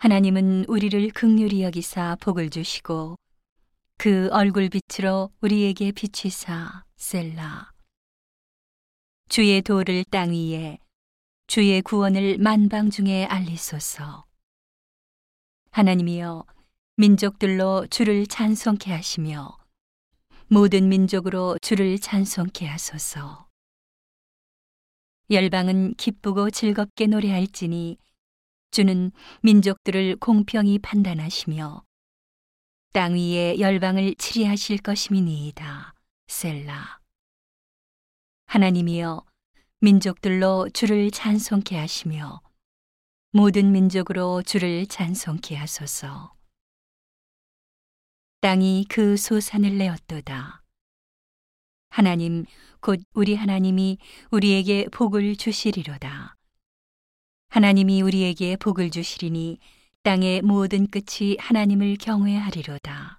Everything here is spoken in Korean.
하나님은 우리를 극률히 여기사 복을 주시고 그 얼굴 빛으로 우리에게 비치사 셀라. 주의 도를 땅 위에 주의 구원을 만방 중에 알리소서. 하나님이여 민족들로 주를 찬송케 하시며 모든 민족으로 주를 찬송케 하소서. 열방은 기쁘고 즐겁게 노래할지니 주는 민족들을 공평히 판단하시며 땅 위에 열방을 치리하실 것임이니이다. 셀라. 하나님이여 민족들로 주를 찬송케 하시며 모든 민족으로 주를 찬송케 하소서. 땅이 그 소산을 내었도다. 하나님 곧 우리 하나님이 우리에게 복을 주시리로다. 하나님이 우리에게 복을 주시리니 땅의 모든 끝이 하나님을 경외하리로다.